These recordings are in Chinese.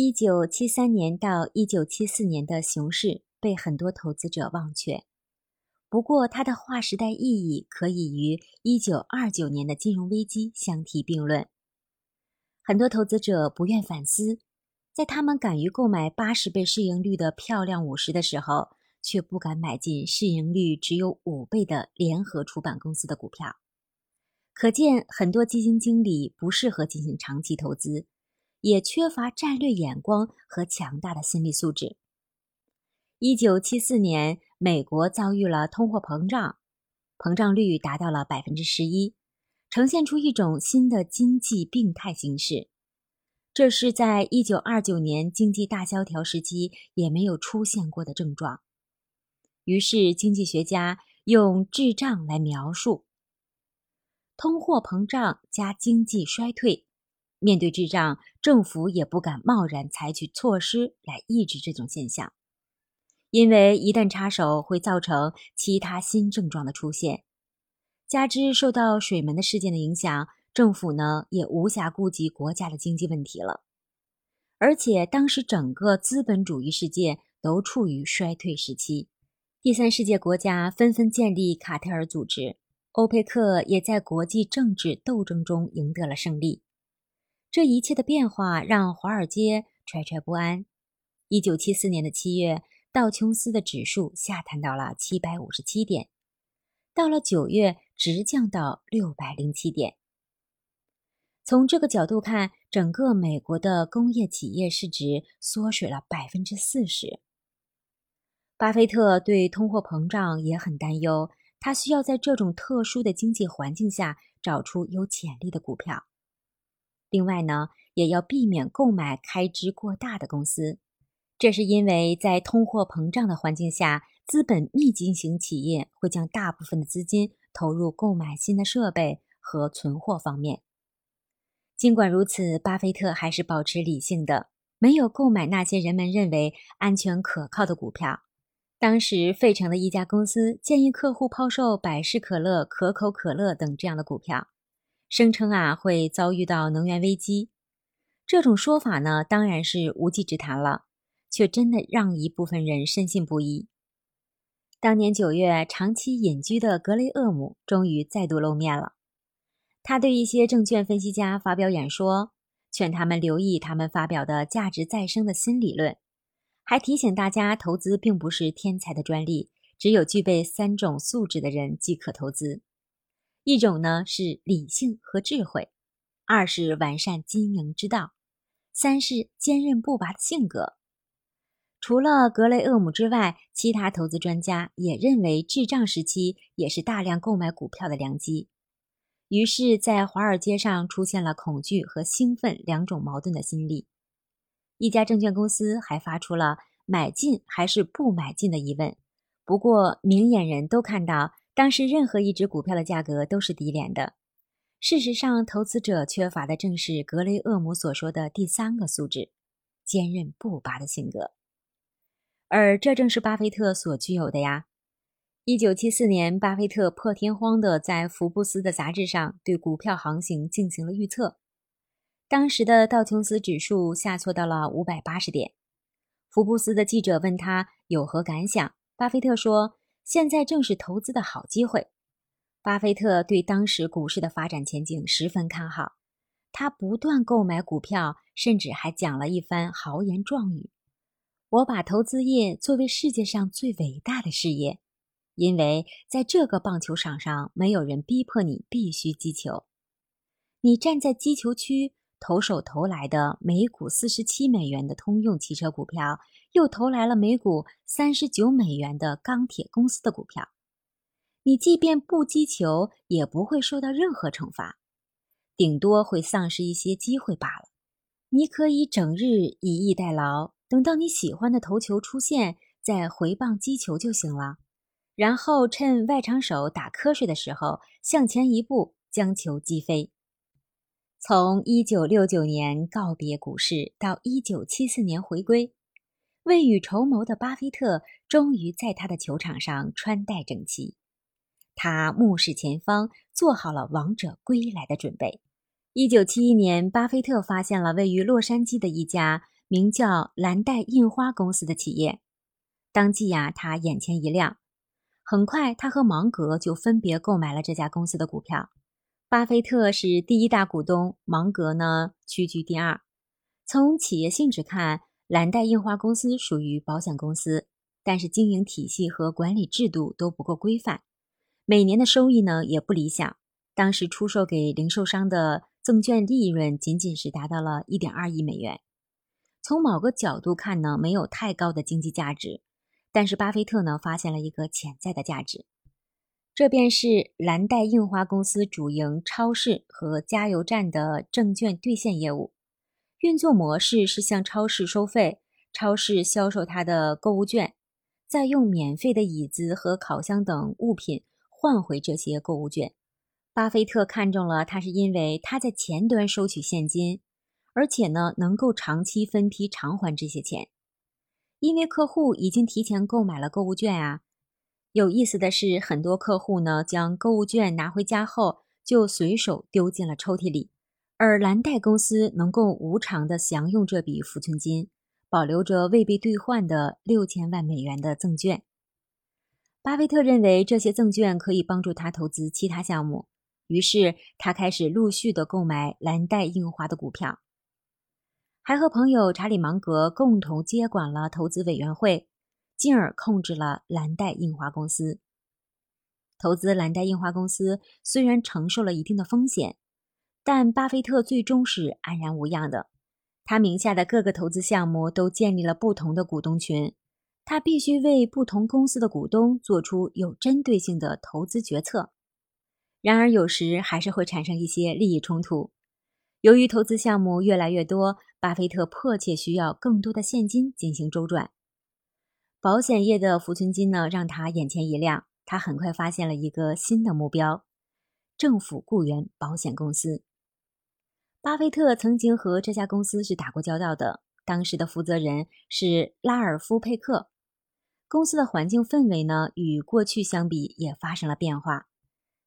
一九七三年到一九七四年的熊市被很多投资者忘却，不过它的划时代意义可以与一九二九年的金融危机相提并论。很多投资者不愿反思，在他们敢于购买八十倍市盈率的漂亮五十的时候，却不敢买进市盈率只有五倍的联合出版公司的股票。可见，很多基金经理不适合进行长期投资。也缺乏战略眼光和强大的心理素质。一九七四年，美国遭遇了通货膨胀，膨胀率达到了百分之十一，呈现出一种新的经济病态形势。这是在一九二九年经济大萧条时期也没有出现过的症状。于是，经济学家用滞胀来描述通货膨胀加经济衰退。面对滞胀，政府也不敢贸然采取措施来抑制这种现象，因为一旦插手，会造成其他新症状的出现。加之受到水门的事件的影响，政府呢也无暇顾及国家的经济问题了。而且当时整个资本主义世界都处于衰退时期，第三世界国家纷纷建立卡特尔组织，欧佩克也在国际政治斗争中赢得了胜利。这一切的变化让华尔街惴惴不安。一九七四年的七月，道琼斯的指数下探到了七百五十七点，到了九月直降到六百零七点。从这个角度看，整个美国的工业企业市值缩水了百分之四十。巴菲特对通货膨胀也很担忧，他需要在这种特殊的经济环境下找出有潜力的股票。另外呢，也要避免购买开支过大的公司，这是因为在通货膨胀的环境下，资本密集型企业会将大部分的资金投入购买新的设备和存货方面。尽管如此，巴菲特还是保持理性的，没有购买那些人们认为安全可靠的股票。当时，费城的一家公司建议客户抛售百事可乐、可口可乐等这样的股票。声称啊会遭遇到能源危机，这种说法呢当然是无稽之谈了，却真的让一部分人深信不疑。当年九月，长期隐居的格雷厄姆终于再度露面了。他对一些证券分析家发表演说，劝他们留意他们发表的价值再生的新理论，还提醒大家投资并不是天才的专利，只有具备三种素质的人即可投资。一种呢是理性和智慧，二是完善经营之道，三是坚韧不拔的性格。除了格雷厄姆之外，其他投资专家也认为滞胀时期也是大量购买股票的良机。于是，在华尔街上出现了恐惧和兴奋两种矛盾的心理。一家证券公司还发出了买进还是不买进的疑问。不过，明眼人都看到。当时，任何一只股票的价格都是低廉的。事实上，投资者缺乏的正是格雷厄姆所说的第三个素质——坚韧不拔的性格。而这正是巴菲特所具有的呀。一九七四年，巴菲特破天荒地在福布斯的杂志上对股票行情进行了预测。当时的道琼斯指数下挫到了五百八十点。福布斯的记者问他有何感想，巴菲特说。现在正是投资的好机会。巴菲特对当时股市的发展前景十分看好，他不断购买股票，甚至还讲了一番豪言壮语：“我把投资业作为世界上最伟大的事业，因为在这个棒球场上，没有人逼迫你必须击球。你站在击球区，投手投来的每股四十七美元的通用汽车股票。”又投来了每股三十九美元的钢铁公司的股票，你即便不击球，也不会受到任何惩罚，顶多会丧失一些机会罢了。你可以整日以逸待劳，等到你喜欢的投球出现，再回棒击球就行了。然后趁外场手打瞌睡的时候，向前一步将球击飞。从一九六九年告别股市到一九七四年回归。未雨绸缪的巴菲特终于在他的球场上穿戴整齐，他目视前方，做好了王者归来的准备。一九七一年，巴菲特发现了位于洛杉矶的一家名叫蓝带印花公司的企业。当即呀，他眼前一亮。很快，他和芒格就分别购买了这家公司的股票。巴菲特是第一大股东，芒格呢屈居第二。从企业性质看，蓝带印花公司属于保险公司，但是经营体系和管理制度都不够规范，每年的收益呢也不理想。当时出售给零售商的证券利润仅仅是达到了一点二亿美元。从某个角度看呢，没有太高的经济价值。但是巴菲特呢，发现了一个潜在的价值，这便是蓝带印花公司主营超市和加油站的证券兑现业务。运作模式是向超市收费，超市销售他的购物券，再用免费的椅子和烤箱等物品换回这些购物券。巴菲特看中了他，是因为他在前端收取现金，而且呢，能够长期分批偿还这些钱。因为客户已经提前购买了购物券啊，有意思的是，很多客户呢将购物券拿回家后就随手丢进了抽屉里，而蓝带公司能够无偿的享用这笔浮存金，保留着未被兑换的六千万美元的证券。巴菲特认为这些证券可以帮助他投资其他项目，于是他开始陆续的购买蓝带印花的股票。还和朋友查理芒格共同接管了投资委员会，进而控制了蓝带印花公司。投资蓝带印花公司虽然承受了一定的风险，但巴菲特最终是安然无恙的。他名下的各个投资项目都建立了不同的股东群，他必须为不同公司的股东做出有针对性的投资决策。然而，有时还是会产生一些利益冲突。由于投资项目越来越多，巴菲特迫切需要更多的现金进行周转。保险业的浮存金呢，让他眼前一亮。他很快发现了一个新的目标——政府雇员保险公司。巴菲特曾经和这家公司是打过交道的，当时的负责人是拉尔夫·佩克。公司的环境氛围呢，与过去相比也发生了变化。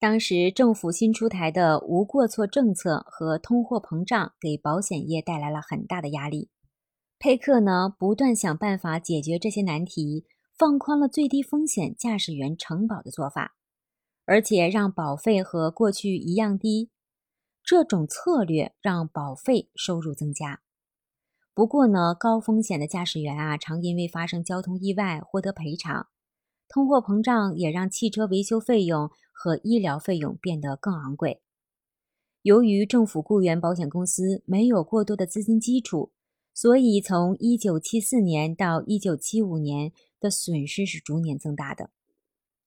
当时政府新出台的无过错政策和通货膨胀给保险业带来了很大的压力。佩克呢不断想办法解决这些难题，放宽了最低风险驾驶员承保的做法，而且让保费和过去一样低。这种策略让保费收入增加。不过呢，高风险的驾驶员啊常因为发生交通意外获得赔偿。通货膨胀也让汽车维修费用和医疗费用变得更昂贵。由于政府雇员保险公司没有过多的资金基础，所以从1974年到1975年的损失是逐年增大的。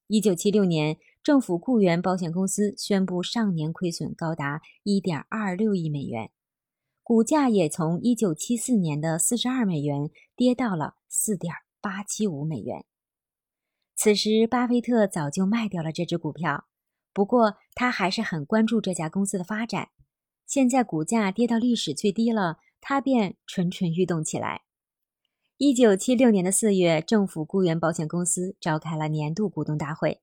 1976年，政府雇员保险公司宣布上年亏损高达1.26亿美元，股价也从1974年的42美元跌到了4.875美元。此时，巴菲特早就卖掉了这只股票，不过他还是很关注这家公司的发展。现在股价跌到历史最低了，他便蠢蠢欲动起来。一九七六年的四月，政府雇员保险公司召开了年度股东大会，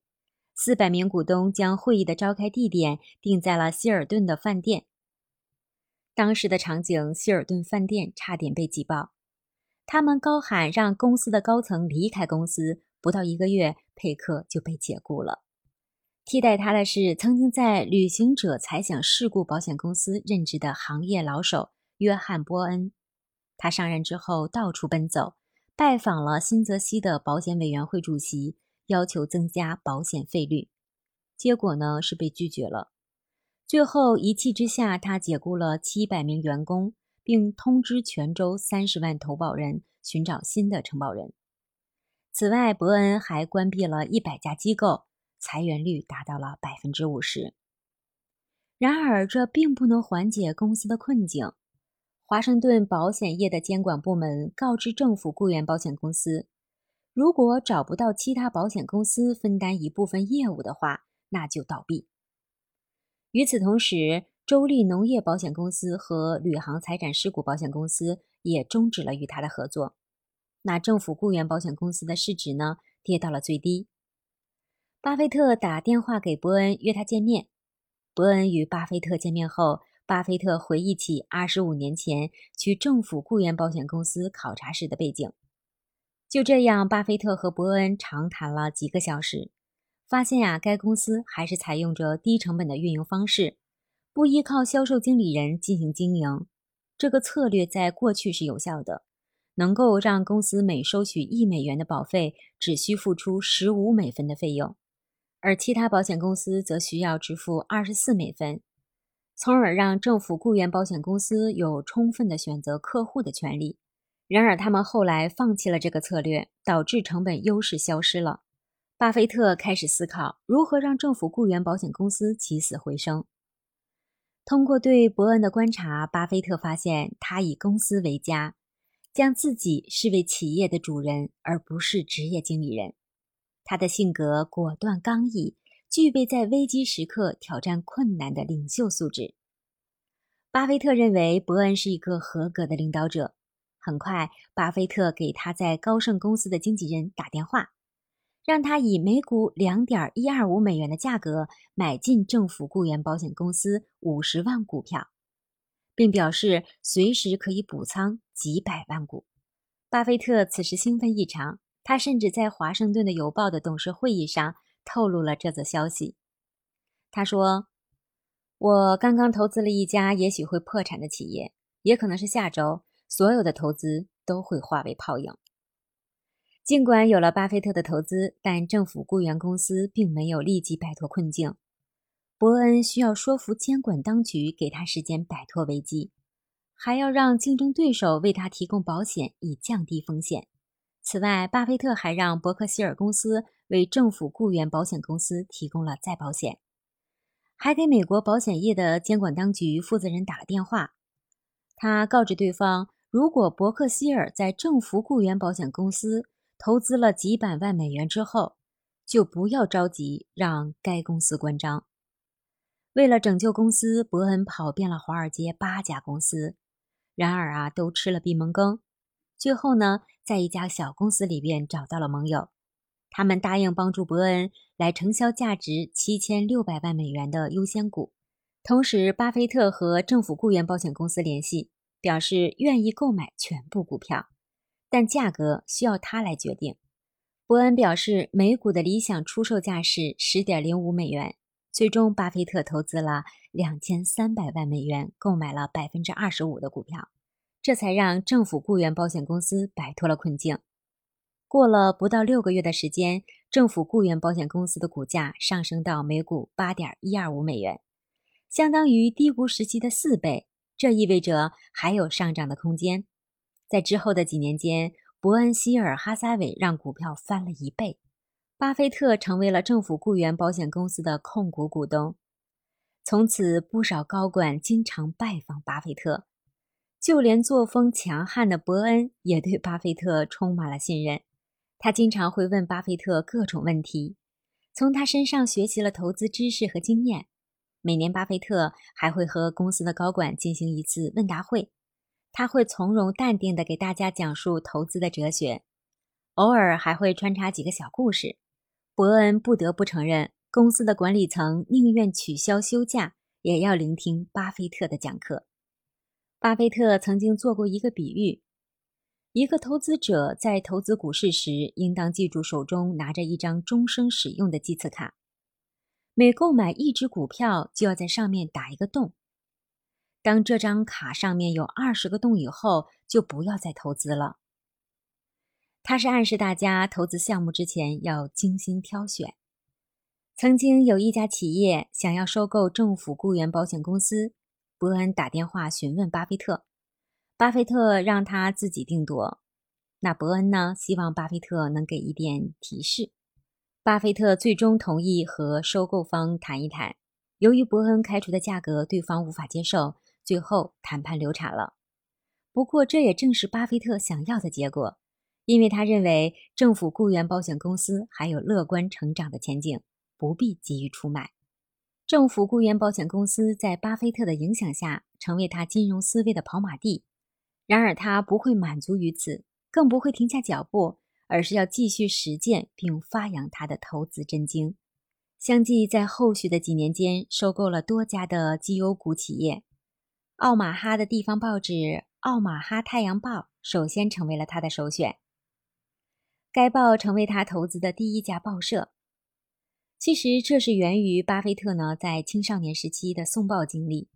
四百名股东将会议的召开地点定在了希尔顿的饭店。当时的场景，希尔顿饭店差点被挤爆，他们高喊让公司的高层离开公司。不到一个月，佩克就被解雇了。替代他的是曾经在旅行者财险事故保险公司任职的行业老手约翰·波恩。他上任之后到处奔走，拜访了新泽西的保险委员会主席，要求增加保险费率。结果呢是被拒绝了。最后一气之下，他解雇了七百名员工，并通知全州三十万投保人寻找新的承保人。此外，伯恩还关闭了一百家机构，裁员率达到了百分之五十。然而，这并不能缓解公司的困境。华盛顿保险业的监管部门告知政府雇员保险公司，如果找不到其他保险公司分担一部分业务的话，那就倒闭。与此同时，州立农业保险公司和旅行财产事故保险公司也终止了与他的合作。那政府雇员保险公司的市值呢，跌到了最低。巴菲特打电话给伯恩约他见面。伯恩与巴菲特见面后，巴菲特回忆起二十五年前去政府雇员保险公司考察时的背景。就这样，巴菲特和伯恩长谈了几个小时，发现呀，该公司还是采用着低成本的运营方式，不依靠销售经理人进行经营。这个策略在过去是有效的，能够让公司每收取一美元的保费，只需付出十五美分的费用，而其他保险公司则需要支付二十四美分，从而让政府雇员保险公司有充分的选择客户的权利。然而，他们后来放弃了这个策略，导致成本优势消失了。巴菲特开始思考如何让政府雇员保险公司起死回生。通过对伯恩的观察，巴菲特发现他以公司为家，将自己视为企业的主人，而不是职业经理人。他的性格果断刚毅，具备在危机时刻挑战困难的领袖素质。巴菲特认为伯恩是一个合格的领导者。很快，巴菲特给他在高盛公司的经纪人打电话，让他以每股两点一二五美元的价格买进政府雇员保险公司五十万股票，并表示随时可以补仓几百万股。巴菲特此时兴奋异常，他甚至在华盛顿的邮报的董事会议上透露了这则消息。他说：“我刚刚投资了一家也许会破产的企业，也可能是下周。”所有的投资都会化为泡影。尽管有了巴菲特的投资，但政府雇员公司并没有立即摆脱困境。伯恩需要说服监管当局给他时间摆脱危机，还要让竞争对手为他提供保险以降低风险。此外，巴菲特还让伯克希尔公司为政府雇员保险公司提供了再保险，还给美国保险业的监管当局负责人打了电话。他告知对方。如果伯克希尔在政府雇员保险公司投资了几百万美元之后，就不要着急让该公司关张。为了拯救公司，伯恩跑遍了华尔街八家公司，然而啊，都吃了闭门羹。最后呢，在一家小公司里边找到了盟友，他们答应帮助伯恩来承销价值七千六百万美元的优先股。同时，巴菲特和政府雇员保险公司联系。表示愿意购买全部股票，但价格需要他来决定。伯恩表示每股的理想出售价是十点零五美元。最终，巴菲特投资了两千三百万美元，购买了百分之二十五的股票，这才让政府雇员保险公司摆脱了困境。过了不到六个月的时间，政府雇员保险公司的股价上升到每股八点一二五美元，相当于低谷时期的四倍。这意味着还有上涨的空间。在之后的几年间，伯恩希尔哈撒韦让股票翻了一倍，巴菲特成为了政府雇员保险公司的控股股东。从此，不少高管经常拜访巴菲特，就连作风强悍的伯恩也对巴菲特充满了信任。他经常会问巴菲特各种问题，从他身上学习了投资知识和经验。每年，巴菲特还会和公司的高管进行一次问答会，他会从容淡定地给大家讲述投资的哲学，偶尔还会穿插几个小故事。伯恩不得不承认，公司的管理层宁愿取消休假，也要聆听巴菲特的讲课。巴菲特曾经做过一个比喻：一个投资者在投资股市时，应当记住手中拿着一张终生使用的计次卡。每购买一只股票，就要在上面打一个洞。当这张卡上面有二十个洞以后，就不要再投资了。他是暗示大家投资项目之前要精心挑选。曾经有一家企业想要收购政府雇员保险公司，伯恩打电话询问巴菲特，巴菲特让他自己定夺。那伯恩呢，希望巴菲特能给一点提示。巴菲特最终同意和收购方谈一谈。由于伯恩开出的价格对方无法接受，最后谈判流产了。不过，这也正是巴菲特想要的结果，因为他认为政府雇员保险公司还有乐观成长的前景，不必急于出卖。政府雇员保险公司在巴菲特的影响下，成为他金融思维的跑马地。然而，他不会满足于此，更不会停下脚步。而是要继续实践并发扬他的投资真经，相继在后续的几年间收购了多家的绩优股企业，奥马哈的地方报纸《奥马哈太阳报》首先成为了他的首选。该报成为他投资的第一家报社。其实这是源于巴菲特呢在青少年时期的送报经历，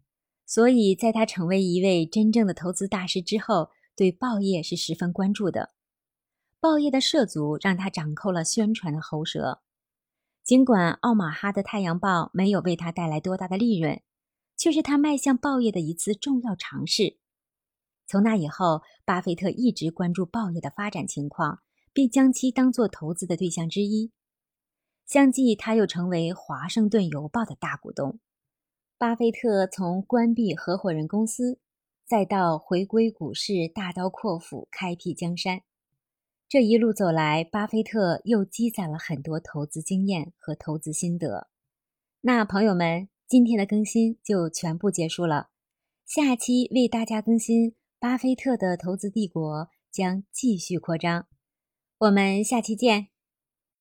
所以在他成为一位真正的投资大师之后，对报业是十分关注的。报业的涉足让他掌控了宣传的喉舌。尽管奥马哈的太阳报没有为他带来多大的利润，却是他迈向报业的一次重要尝试。从那以后，巴菲特一直关注报业的发展情况，并将其当作投资的对象之一。相继，他又成为《华盛顿邮报》的大股东。巴菲特从关闭合伙人公司，再到回归股市，大刀阔斧开辟江山。这一路走来，巴菲特又积攒了很多投资经验和投资心得。那朋友们，今天的更新就全部结束了。下期为大家更新巴菲特的投资帝国将继续扩张。我们下期见。